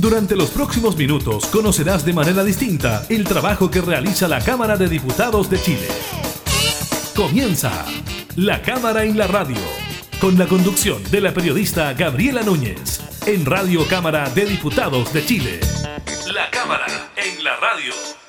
Durante los próximos minutos conocerás de manera distinta el trabajo que realiza la Cámara de Diputados de Chile. Comienza La Cámara en la Radio, con la conducción de la periodista Gabriela Núñez, en Radio Cámara de Diputados de Chile. La Cámara en la Radio.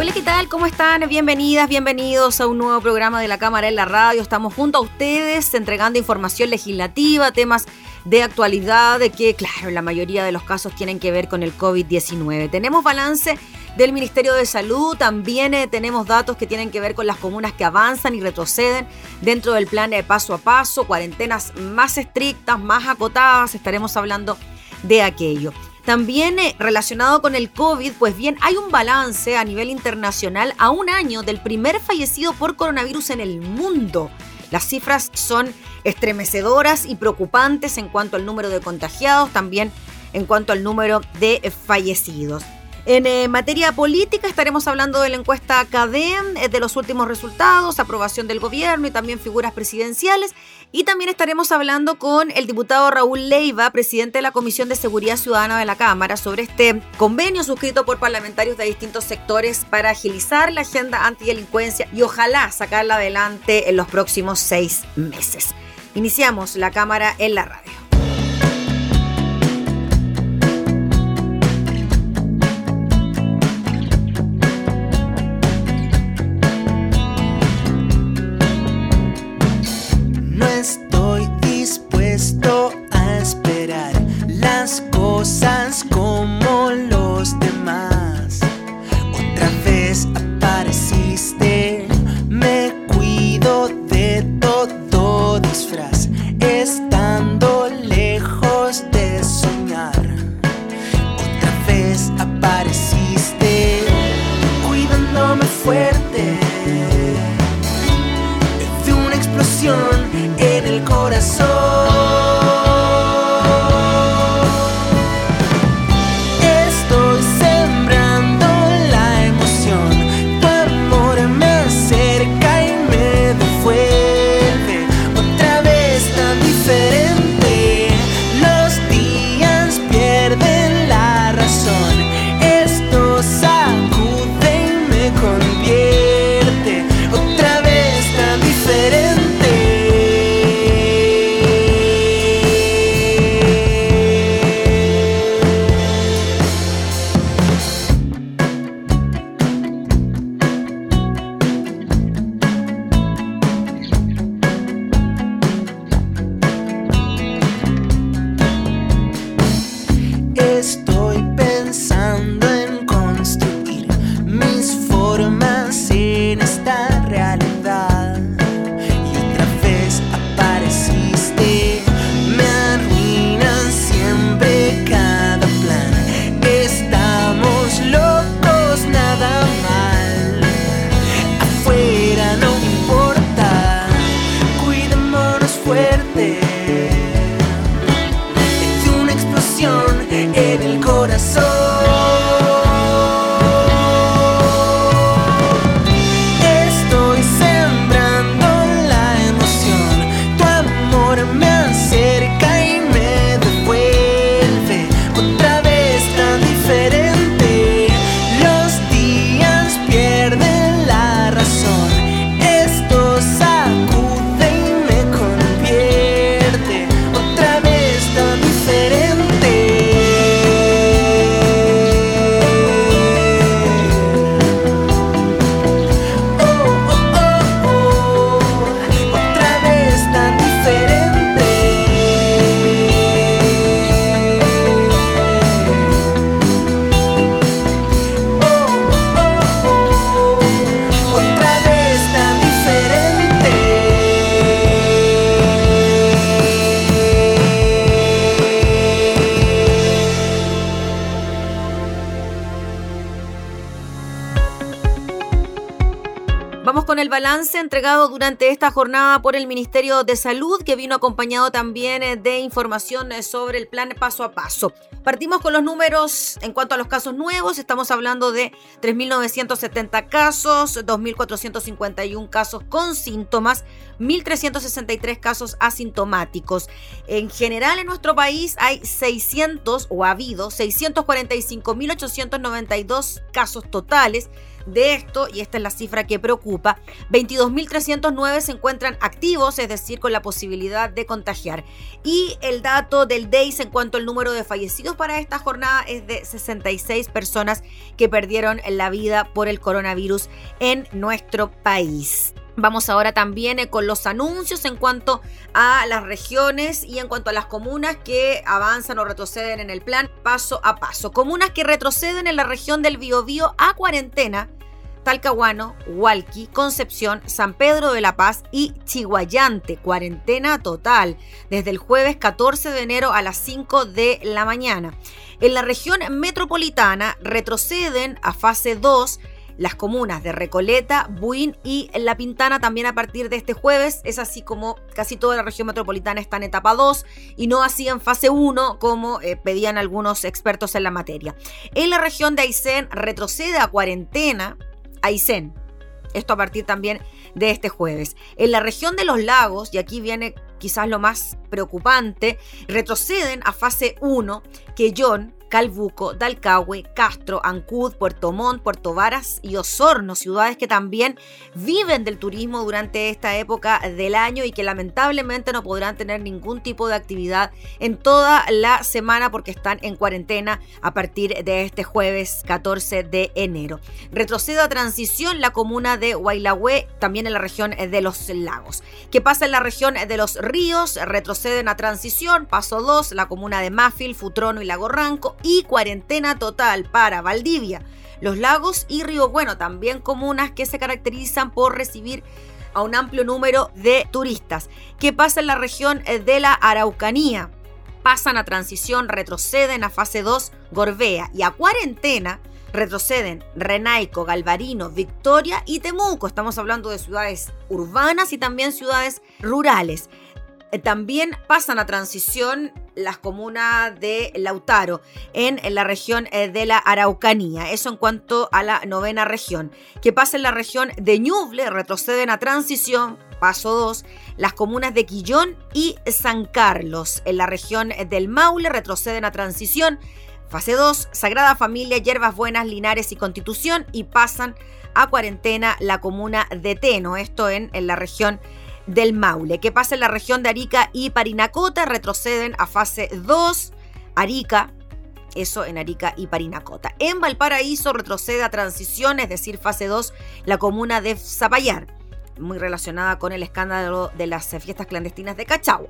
Hola, ¿qué tal? ¿Cómo están? Bienvenidas, bienvenidos a un nuevo programa de la Cámara en la Radio. Estamos junto a ustedes entregando información legislativa, temas de actualidad, que, claro, la mayoría de los casos tienen que ver con el COVID-19. Tenemos balance del Ministerio de Salud, también eh, tenemos datos que tienen que ver con las comunas que avanzan y retroceden dentro del plan de paso a paso, cuarentenas más estrictas, más acotadas, estaremos hablando de aquello. También eh, relacionado con el COVID, pues bien, hay un balance a nivel internacional a un año del primer fallecido por coronavirus en el mundo. Las cifras son estremecedoras y preocupantes en cuanto al número de contagiados, también en cuanto al número de fallecidos. En eh, materia política estaremos hablando de la encuesta CADEM, eh, de los últimos resultados, aprobación del gobierno y también figuras presidenciales. Y también estaremos hablando con el diputado Raúl Leiva, presidente de la Comisión de Seguridad Ciudadana de la Cámara, sobre este convenio suscrito por parlamentarios de distintos sectores para agilizar la agenda antidelincuencia y ojalá sacarla adelante en los próximos seis meses. Iniciamos la Cámara en la radio. fuerte. Balance entregado durante esta jornada por el Ministerio de Salud, que vino acompañado también eh, de información eh, sobre el plan paso a paso. Partimos con los números en cuanto a los casos nuevos. Estamos hablando de 3.970 casos, 2.451 casos con síntomas, 1.363 casos asintomáticos. En general en nuestro país hay 600 o ha habido 645.892 casos totales de esto, y esta es la cifra que preocupa, 22.309 se encuentran activos, es decir, con la posibilidad de contagiar. Y el dato del DEIS en cuanto al número de fallecidos para esta jornada es de 66 personas que perdieron la vida por el coronavirus en nuestro país. Vamos ahora también eh, con los anuncios en cuanto a las regiones y en cuanto a las comunas que avanzan o retroceden en el plan paso a paso. Comunas que retroceden en la región del Biobío a cuarentena. Talcahuano, Hualqui, Concepción, San Pedro de la Paz y Chihuayante. Cuarentena total desde el jueves 14 de enero a las 5 de la mañana. En la región metropolitana retroceden a fase 2 las comunas de Recoleta, Buin y La Pintana también a partir de este jueves. Es así como casi toda la región metropolitana está en etapa 2 y no así en fase 1 como eh, pedían algunos expertos en la materia. En la región de Aysén retrocede a cuarentena Aysén. Esto a partir también de este jueves. En la región de los lagos, y aquí viene quizás lo más preocupante, retroceden a fase 1 Quellón, Calbuco, Dalcahue, Castro, Ancud, Puerto Montt, Puerto Varas y Osorno, ciudades que también viven del turismo durante esta época del año y que lamentablemente no podrán tener ningún tipo de actividad en toda la semana porque están en cuarentena a partir de este jueves 14 de enero. Retrocedo a transición la comuna de Huailahue, también en la región de los lagos. ¿Qué pasa en la región de los ríos? Retroceden a transición, paso 2, la comuna de Mafil, Futrono y Lago Ranco y cuarentena total para Valdivia, Los Lagos y Río Bueno, también comunas que se caracterizan por recibir a un amplio número de turistas. ¿Qué pasa en la región de la Araucanía? Pasan a transición, retroceden a fase 2 Gorbea y a cuarentena retroceden Renaico, Galvarino, Victoria y Temuco. Estamos hablando de ciudades urbanas y también ciudades rurales. Eh, también pasan a transición las comunas de Lautaro en, la región eh, de la Araucanía. Eso en cuanto a la novena región. Que pasa en la región de Ñuble, retroceden a transición. Paso 2, las comunas de Quillón y San Carlos. En la región del Maule retroceden a transición. Fase 2, Sagrada Familia, Hierbas Buenas, Linares y Constitución. Y pasan a cuarentena la comuna de Teno. Esto en, en la región del Maule. ¿Qué pasa en la región de Arica y Parinacota? Retroceden a fase 2. Arica, eso en Arica y Parinacota. En Valparaíso retrocede a transición, es decir, fase 2, la comuna de Zapallar, muy relacionada con el escándalo de las fiestas clandestinas de Cachagua.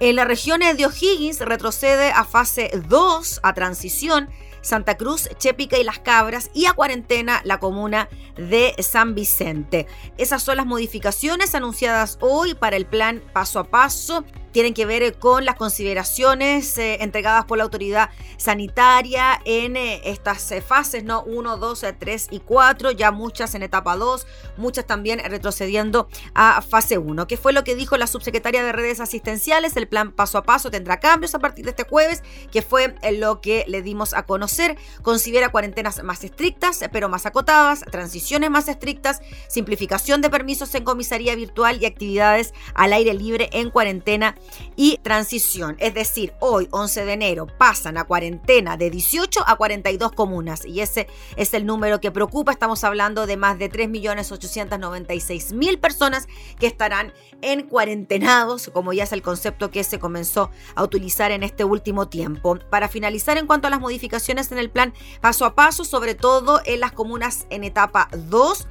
En las regiones de O'Higgins retrocede a fase 2, a transición, Santa Cruz, Chepica y Las Cabras y a cuarentena la comuna de San Vicente. Esas son las modificaciones anunciadas hoy para el plan paso a paso tienen que ver con las consideraciones eh, entregadas por la autoridad sanitaria en eh, estas eh, fases, ¿no? 1, 2, 3 y 4, ya muchas en etapa 2, muchas también retrocediendo a fase 1. ¿Qué fue lo que dijo la subsecretaria de redes asistenciales? El plan paso a paso tendrá cambios a partir de este jueves, que fue lo que le dimos a conocer. Considera cuarentenas más estrictas, pero más acotadas, transiciones más estrictas, simplificación de permisos en comisaría virtual y actividades al aire libre en cuarentena y transición. Es decir, hoy, 11 de enero, pasan a cuarentena de 18 a 42 comunas y ese es el número que preocupa. Estamos hablando de más de 3.896.000 personas que estarán en cuarentenados, como ya es el concepto que se comenzó a utilizar en este último tiempo. Para finalizar, en cuanto a las modificaciones en el plan paso a paso, sobre todo en las comunas en etapa 2,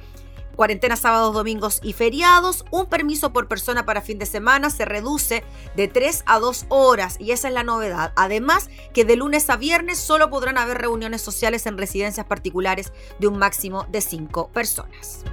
cuarentena sábados, domingos y feriados. Un permiso por persona para fin de semana se reduce de 3 a 2 horas y esa es la novedad. Además que de lunes a viernes solo podrán haber reuniones sociales en residencias particulares de un máximo de 5 personas.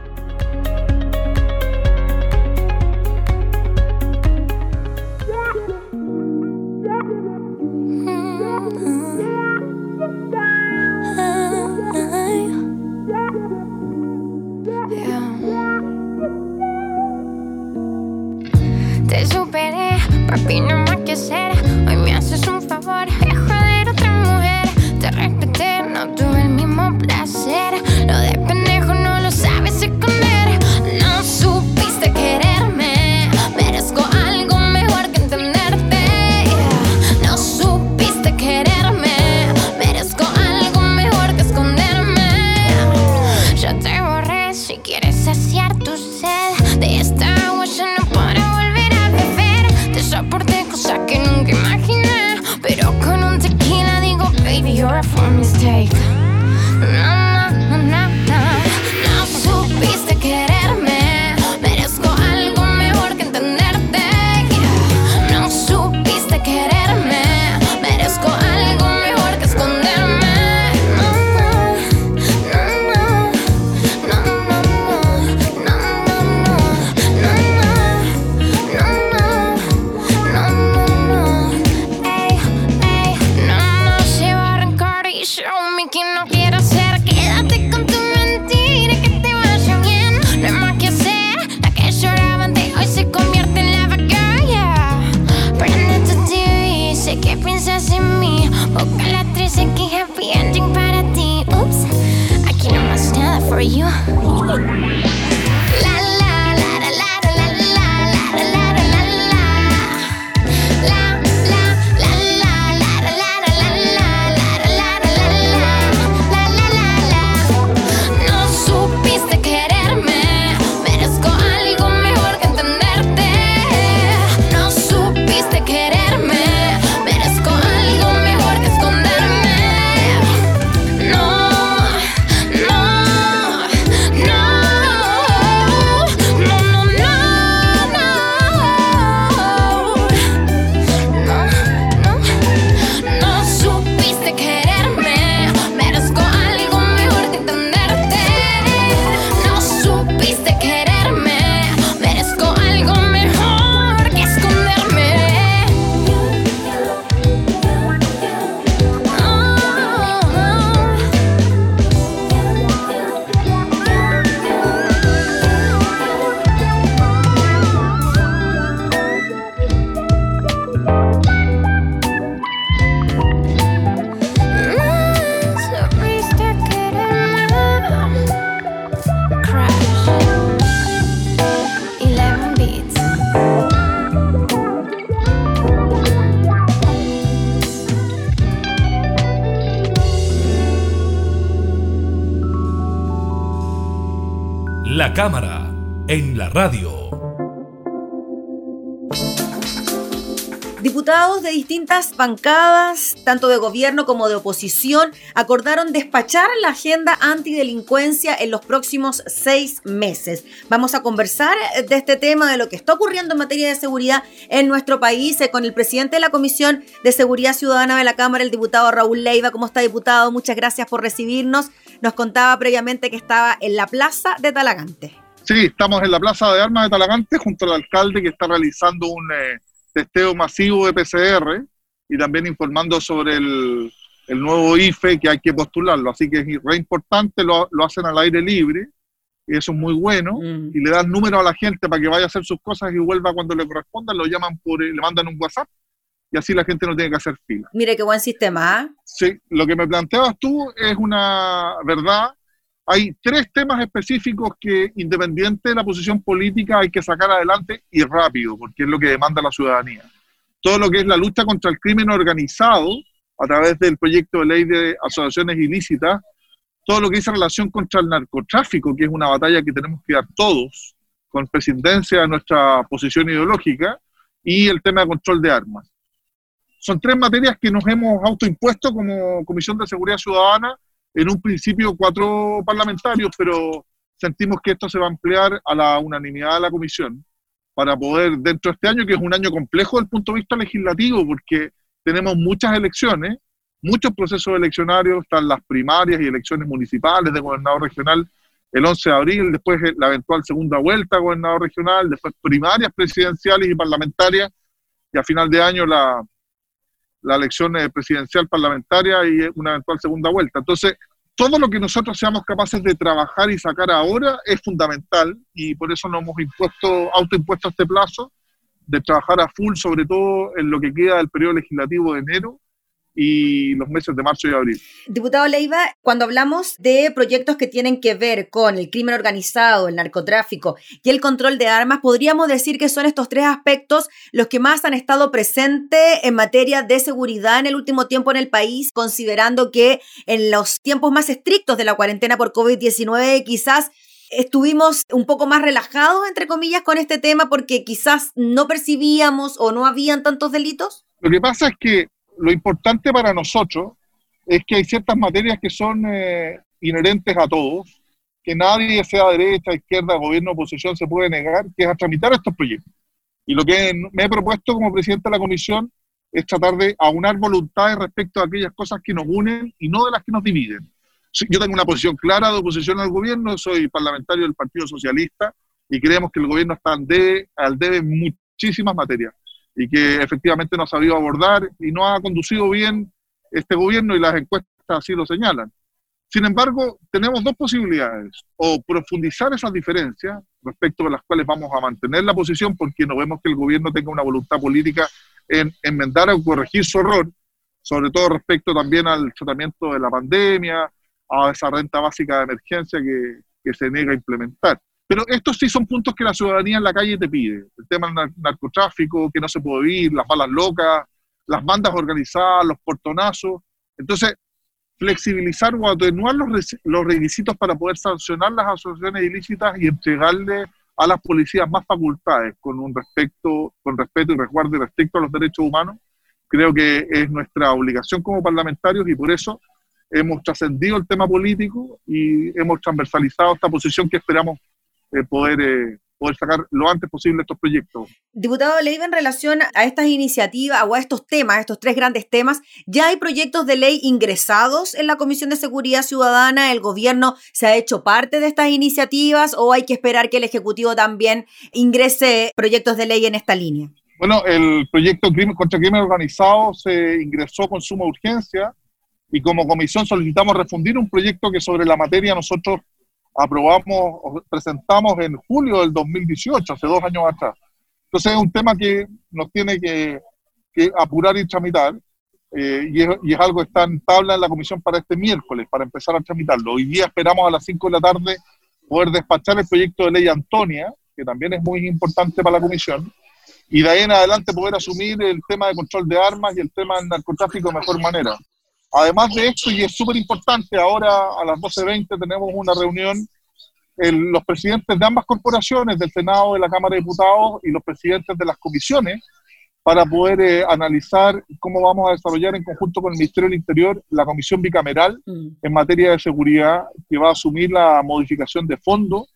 Radio. Diputados de distintas bancadas, tanto de gobierno como de oposición, acordaron despachar la agenda antidelincuencia en los próximos seis meses. Vamos a conversar de este tema, de lo que está ocurriendo en materia de seguridad en nuestro país, eh, con el presidente de la Comisión de Seguridad Ciudadana de la Cámara, el diputado Raúl Leiva. ¿Cómo está, diputado? Muchas gracias por recibirnos. Nos contaba previamente que estaba en la plaza de Talagante. Sí, estamos en la Plaza de Armas de Talagante junto al alcalde que está realizando un eh, testeo masivo de PCR y también informando sobre el, el nuevo IFE que hay que postularlo. Así que es re importante, lo, lo hacen al aire libre y eso es muy bueno. Mm. Y le dan número a la gente para que vaya a hacer sus cosas y vuelva cuando le corresponda. Lo llaman por, eh, le mandan un WhatsApp y así la gente no tiene que hacer fila. Mire qué buen sistema, ¿ah? Sí, lo que me planteabas tú es una verdad. Hay tres temas específicos que, independiente de la posición política, hay que sacar adelante y rápido, porque es lo que demanda la ciudadanía. Todo lo que es la lucha contra el crimen organizado, a través del proyecto de ley de asociaciones ilícitas, todo lo que dice relación contra el narcotráfico, que es una batalla que tenemos que dar todos, con presidencia de nuestra posición ideológica, y el tema de control de armas. Son tres materias que nos hemos autoimpuesto como Comisión de Seguridad Ciudadana, en un principio cuatro parlamentarios, pero sentimos que esto se va a ampliar a la unanimidad de la comisión para poder, dentro de este año, que es un año complejo desde el punto de vista legislativo, porque tenemos muchas elecciones, muchos procesos eleccionarios, están las primarias y elecciones municipales de gobernador regional el 11 de abril, después la eventual segunda vuelta gobernador regional, después primarias presidenciales y parlamentarias, y a final de año la, la elección presidencial parlamentaria y eh, una eventual segunda vuelta. Entonces, todo lo que nosotros seamos capaces de trabajar y sacar ahora es fundamental y por eso nos hemos impuesto, autoimpuesto este plazo de trabajar a full, sobre todo en lo que queda del periodo legislativo de enero y los meses de marzo y abril. Diputado Leiva, cuando hablamos de proyectos que tienen que ver con el crimen organizado, el narcotráfico y el control de armas, podríamos decir que son estos tres aspectos los que más han estado presentes en materia de seguridad en el último tiempo en el país, considerando que en los tiempos más estrictos de la cuarentena por COVID-19 quizás estuvimos un poco más relajados, entre comillas, con este tema porque quizás no percibíamos o no habían tantos delitos? Lo que pasa es que lo importante para nosotros es que hay ciertas materias que son eh, inherentes a todos, que nadie, sea derecha, izquierda, gobierno, oposición, se puede negar, que es a tramitar estos proyectos. Y lo que me he propuesto como presidente de la comisión es tratar de aunar voluntades respecto a aquellas cosas que nos unen y no de las que nos dividen. Yo tengo una posición clara de oposición al gobierno, soy parlamentario del Partido Socialista y creemos que el gobierno está al debe, al debe en muchísimas materias y que efectivamente no ha sabido abordar y no ha conducido bien este gobierno y las encuestas así lo señalan. Sin embargo, tenemos dos posibilidades, o profundizar esas diferencias respecto a las cuales vamos a mantener la posición porque no vemos que el gobierno tenga una voluntad política en enmendar o corregir su error, sobre todo respecto también al tratamiento de la pandemia, a esa renta básica de emergencia que, que se niega a implementar. Pero estos sí son puntos que la ciudadanía en la calle te pide. El tema del narcotráfico, que no se puede vivir, las balas locas, las bandas organizadas, los portonazos. Entonces, flexibilizar o atenuar los, los requisitos para poder sancionar las asociaciones ilícitas y entregarle a las policías más facultades con un respecto, con respeto y resguardo y respecto a los derechos humanos, creo que es nuestra obligación como parlamentarios y por eso hemos trascendido el tema político y hemos transversalizado esta posición que esperamos eh, poder, eh, poder sacar lo antes posible estos proyectos. Diputado Leiva, en relación a estas iniciativas o a estos temas, estos tres grandes temas, ¿ya hay proyectos de ley ingresados en la Comisión de Seguridad Ciudadana? ¿El gobierno se ha hecho parte de estas iniciativas o hay que esperar que el Ejecutivo también ingrese proyectos de ley en esta línea? Bueno, el proyecto crimen, contra crimen organizado se ingresó con suma urgencia y como comisión solicitamos refundir un proyecto que sobre la materia nosotros aprobamos, presentamos en julio del 2018, hace dos años atrás. Entonces es un tema que nos tiene que, apurar y tramitar, eh, y, es, algo que está en tabla en la comisión para este miércoles, para empezar a tramitarlo. Hoy día esperamos a las 5 de la tarde poder despachar el proyecto de ley Antonia, que también es muy importante para la comisión, y de ahí en adelante poder asumir el tema de control de armas y el tema del narcotráfico de mejor manera. Además de esto, y es súper importante, ahora a las 12.20 tenemos una reunión el, los presidentes de ambas corporaciones, del Senado, de la Cámara de Diputados y los presidentes de las comisiones, para poder eh, analizar cómo vamos a desarrollar en conjunto con el Ministerio del Interior la comisión bicameral mm. en materia de seguridad que va a asumir la modificación de fondo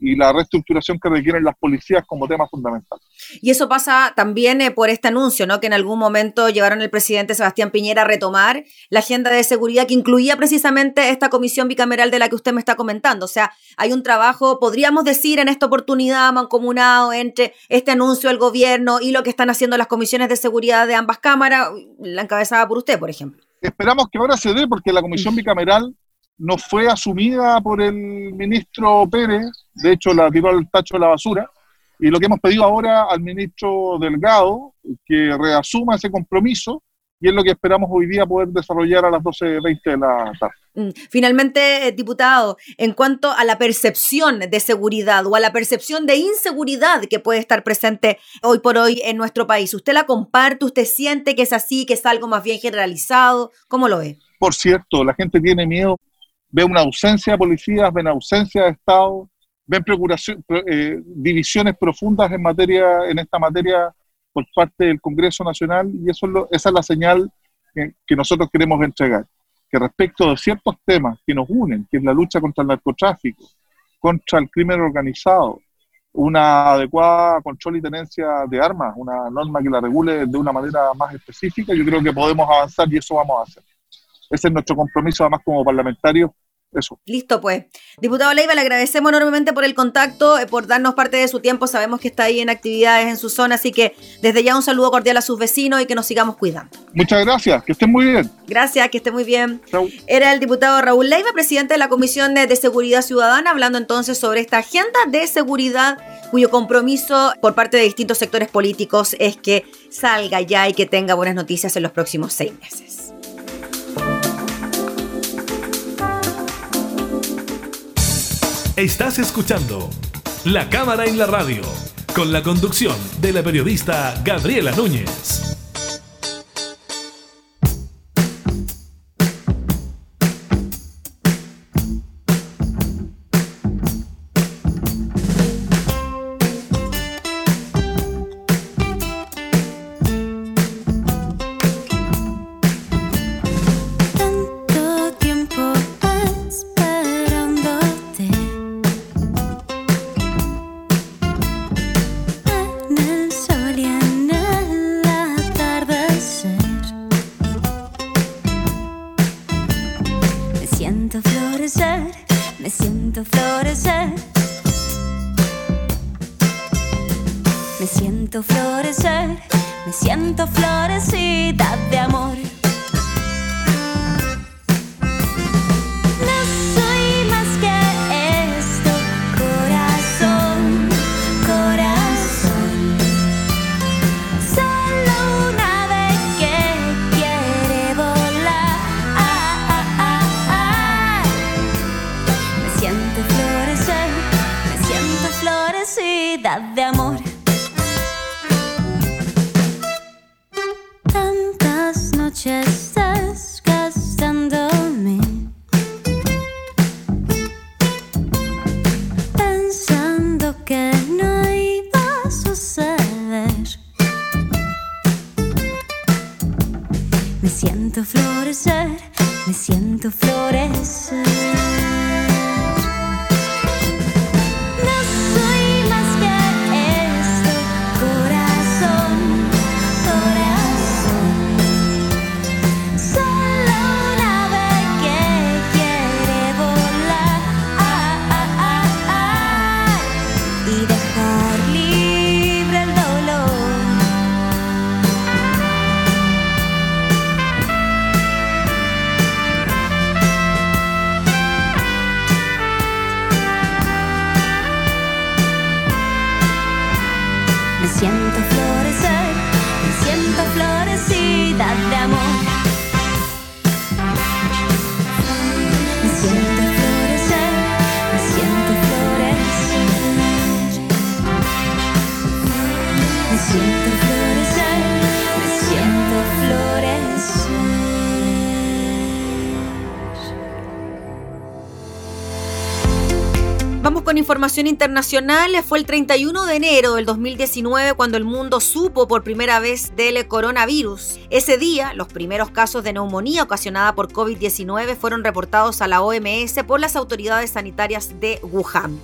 y la reestructuración que requieren las policías como tema fundamental. Y eso pasa también eh, por este anuncio, ¿no? Que en algún momento llevaron el presidente Sebastián Piñera a retomar la agenda de seguridad que incluía precisamente esta comisión bicameral de la que usted me está comentando. O sea, hay un trabajo, podríamos decir, en esta oportunidad mancomunado entre este anuncio del gobierno y lo que están haciendo las comisiones de seguridad de ambas cámaras, la encabezada por usted, por ejemplo. Esperamos que ahora se dé porque la comisión bicameral no fue asumida por el ministro Pérez, de hecho la tiró al tacho de la basura, y lo que hemos pedido ahora al ministro Delgado, que reasuma ese compromiso, y es lo que esperamos hoy día poder desarrollar a las 12.20 de la tarde. Mm, finalmente, eh, diputado, en cuanto a la percepción de seguridad o a la percepción de inseguridad que puede estar presente hoy por hoy en nuestro país, ¿usted la comparte? ¿Usted siente que es así, que es algo más bien generalizado? ¿Cómo lo ve? Por cierto, la gente tiene miedo ve una ausencia de policías, ven ausencia de Estado, ven eh, divisiones profundas en, materia, en esta materia por parte del Congreso Nacional y eso esa es la señal que, que, nosotros queremos entregar, que respecto de ciertos temas que nos unen, que es la lucha contra el narcotráfico, contra el crimen organizado, una adecuada control y tenencia de armas, una norma que la regule de una manera más específica, yo creo que podemos avanzar y eso vamos a hacer. Ese es nuestro compromiso, además, como parlamentarios, Eso. Listo, pues. Diputado Leiva, le agradecemos enormemente por el contacto, eh, por darnos parte de su tiempo. Sabemos que está ahí en actividades en su zona, así que desde ya un saludo cordial a sus vecinos y que nos sigamos cuidando. Muchas gracias, que estén muy bien. Gracias, que esté muy bien. Chau. Era el diputado Raúl Leiva, presidente de la Comisión de Seguridad Ciudadana, hablando entonces sobre esta agenda de seguridad cuyo compromiso por parte de distintos sectores políticos es que salga ya y que tenga buenas noticias en los próximos seis meses. Estás escuchando La Cámara en la Radio, con la conducción de la periodista Gabriela Núñez. Con información internacional. Fue el 31 de enero del 2019 cuando el mundo supo por primera vez del coronavirus. Ese día, los primeros casos de neumonía ocasionada por COVID-19 fueron reportados a la OMS por las autoridades sanitarias de Wuhan.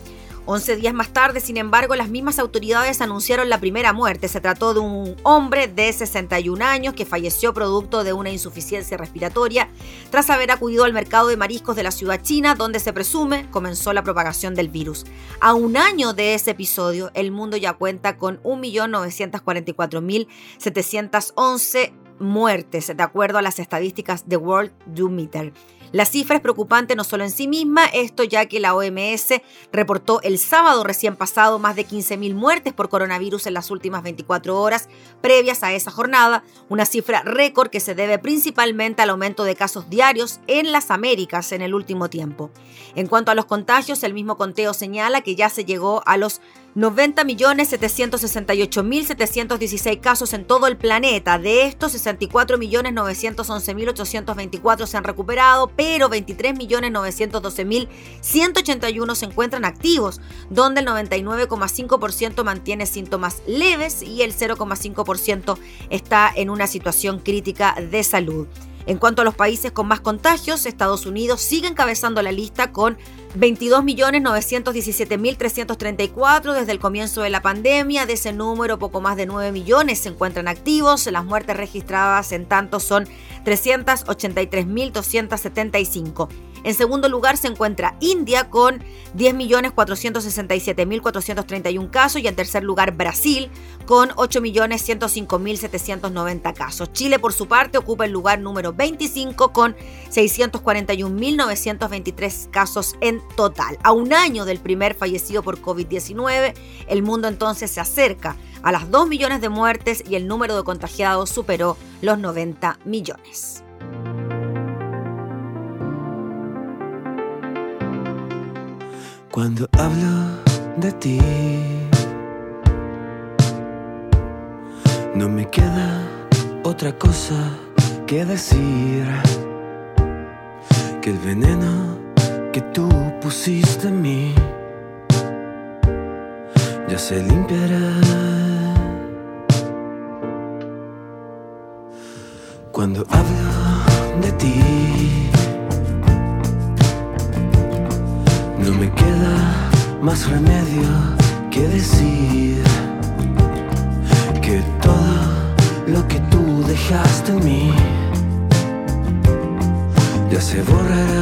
11 días más tarde, sin embargo, las mismas autoridades anunciaron la primera muerte. Se trató de un hombre de 61 años que falleció producto de una insuficiencia respiratoria tras haber acudido al mercado de mariscos de la ciudad china, donde se presume comenzó la propagación del virus. A un año de ese episodio, el mundo ya cuenta con 1.944.711 muertes, de acuerdo a las estadísticas de World Meter. La cifra es preocupante no solo en sí misma, esto ya que la OMS reportó el sábado recién pasado más de 15.000 muertes por coronavirus en las últimas 24 horas previas a esa jornada, una cifra récord que se debe principalmente al aumento de casos diarios en las Américas en el último tiempo. En cuanto a los contagios, el mismo conteo señala que ya se llegó a los 90.768.716 casos en todo el planeta. De estos, 64.911.824 se han recuperado, pero 23.912.181 se encuentran activos, donde el 99,5% mantiene síntomas leves y el 0,5% está en una situación crítica de salud. En cuanto a los países con más contagios, Estados Unidos sigue encabezando la lista con 22.917.334 desde el comienzo de la pandemia. De ese número, poco más de 9 millones se encuentran activos. Las muertes registradas en tanto son 383.275. En segundo lugar se encuentra India con 10.467.431 casos y en tercer lugar Brasil con 8.105.790 casos. Chile por su parte ocupa el lugar número 25 con 641.923 casos en total. A un año del primer fallecido por COVID-19, el mundo entonces se acerca a las 2 millones de muertes y el número de contagiados superó los 90 millones. Cuando hablo de ti, no me queda otra cosa que decir que el veneno que tú pusiste en mí ya se limpiará. Cuando hablo de ti, No me queda más remedio que decir que todo lo que tú dejaste en mí ya se borrará.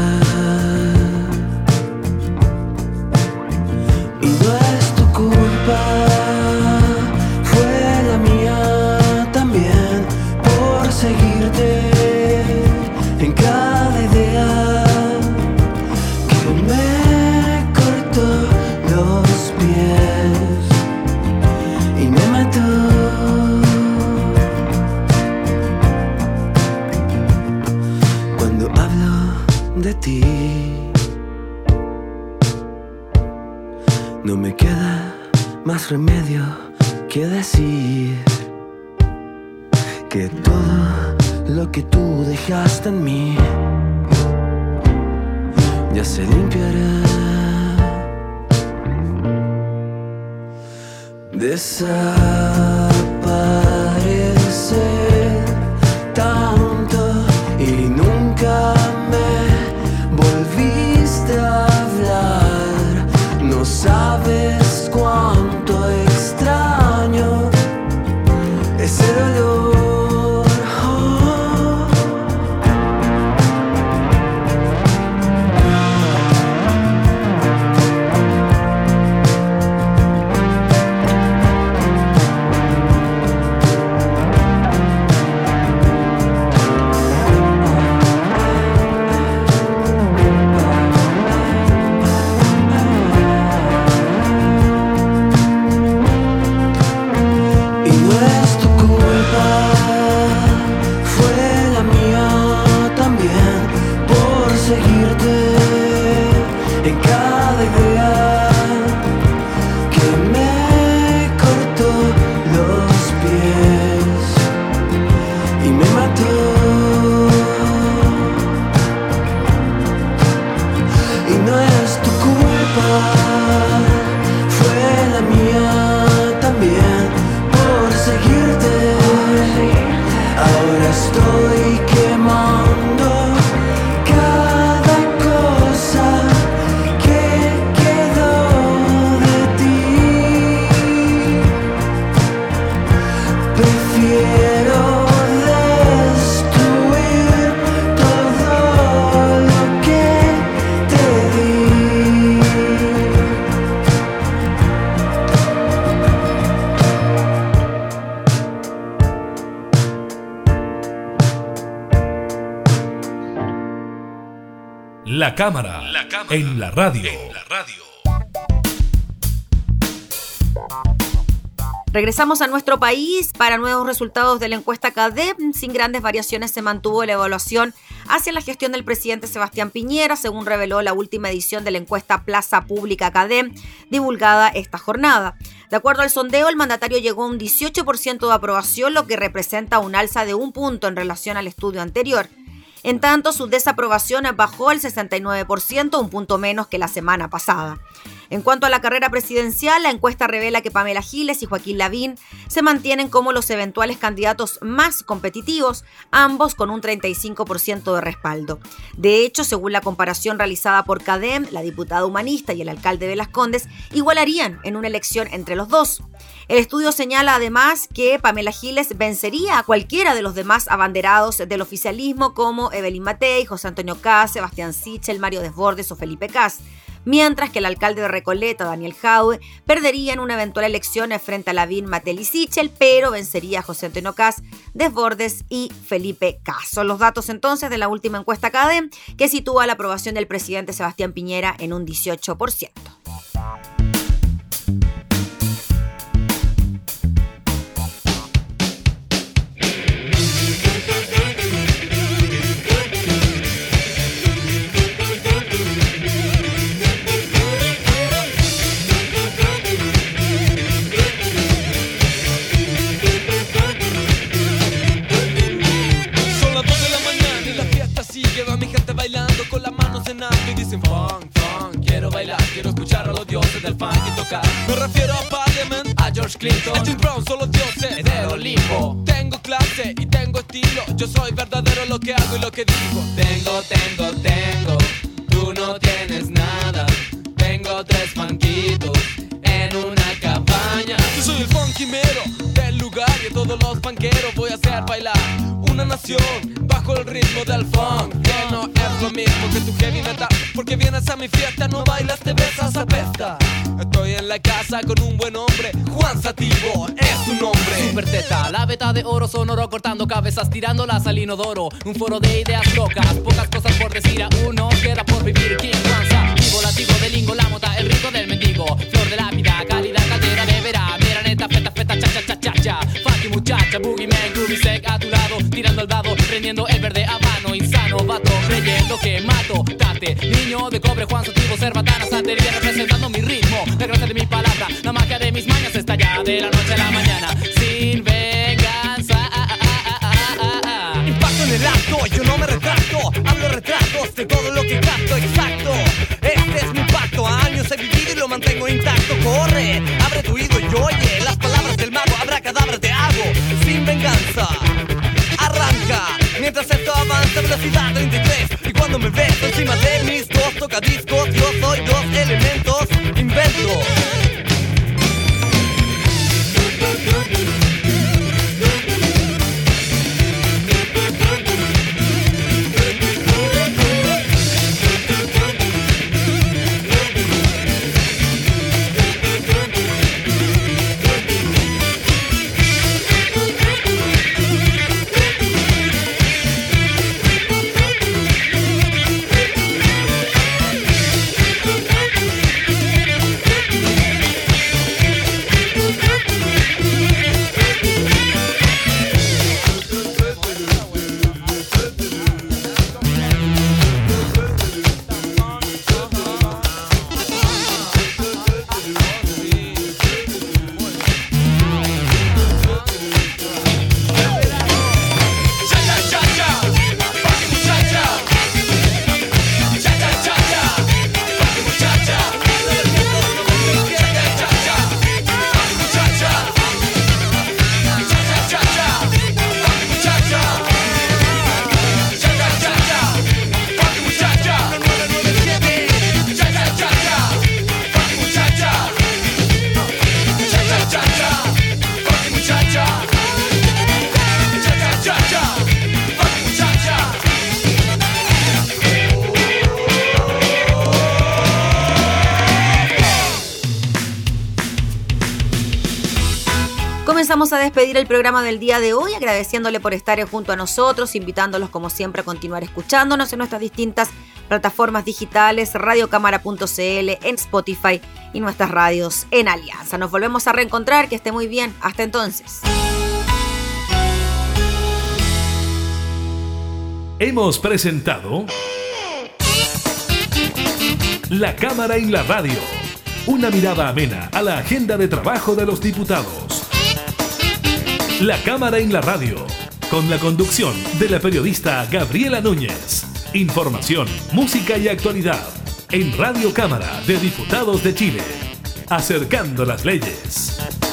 Cámara, en, la radio. Regresamos a nuestro país para nuevos resultados de la encuesta CADEP. Sin grandes variaciones se mantuvo la evaluación hacia la gestión del presidente Sebastián Piñera, según reveló la última edición de la encuesta Plaza Pública CADEP, divulgada esta jornada. De acuerdo al sondeo, el mandatario llegó a un 18% de aprobación, lo que representa un alza de un punto en relación al estudio anterior. En tanto, su desaprobación bajó al 69%, un punto menos que la semana pasada. En cuanto a la carrera presidencial, la encuesta revela que Pamela Giles y Joaquín Lavín se mantienen como los eventuales candidatos más competitivos, ambos con un 35% de respaldo. De hecho, según la comparación realizada por CADEM, la diputada humanista y el alcalde de Las Condes igualarían en una elección entre los dos. El estudio señala además que Pamela Giles vencería a cualquiera de los demás abanderados del oficialismo como Evelyn Matei, José Antonio Cas, Sebastián Sichel, Mario Desbordes o Felipe Cas mientras que el alcalde de Recoleta, Daniel Jaue, perdería en una eventual elección frente a Lavín Matel y Sichel, pero vencería a José Antonio Cas, Desbordes y Felipe Cas. Son los datos entonces de la última encuesta CADEM que sitúa la aprobación del presidente Sebastián Piñera en un 18%. Cabezas, tirándolas al inodoro. Un foro de ideas locas, Comenzamos a despedir el programa del día de hoy, agradeciéndole por estar junto a nosotros, invitándolos como siempre a continuar escuchándonos en nuestras distintas plataformas digitales, radiocámara.cl, en Spotify y nuestras radios en Alianza. Nos volvemos a reencontrar, que esté muy bien. Hasta entonces. Hemos presentado La Cámara y la Radio. Una mirada amena a la agenda de trabajo de los diputados. La Cámara en la Radio, con la conducción de la periodista Gabriela Núñez. Información, música y actualidad. en Radio Cámara de Diputados de Chile, acercando las leyes.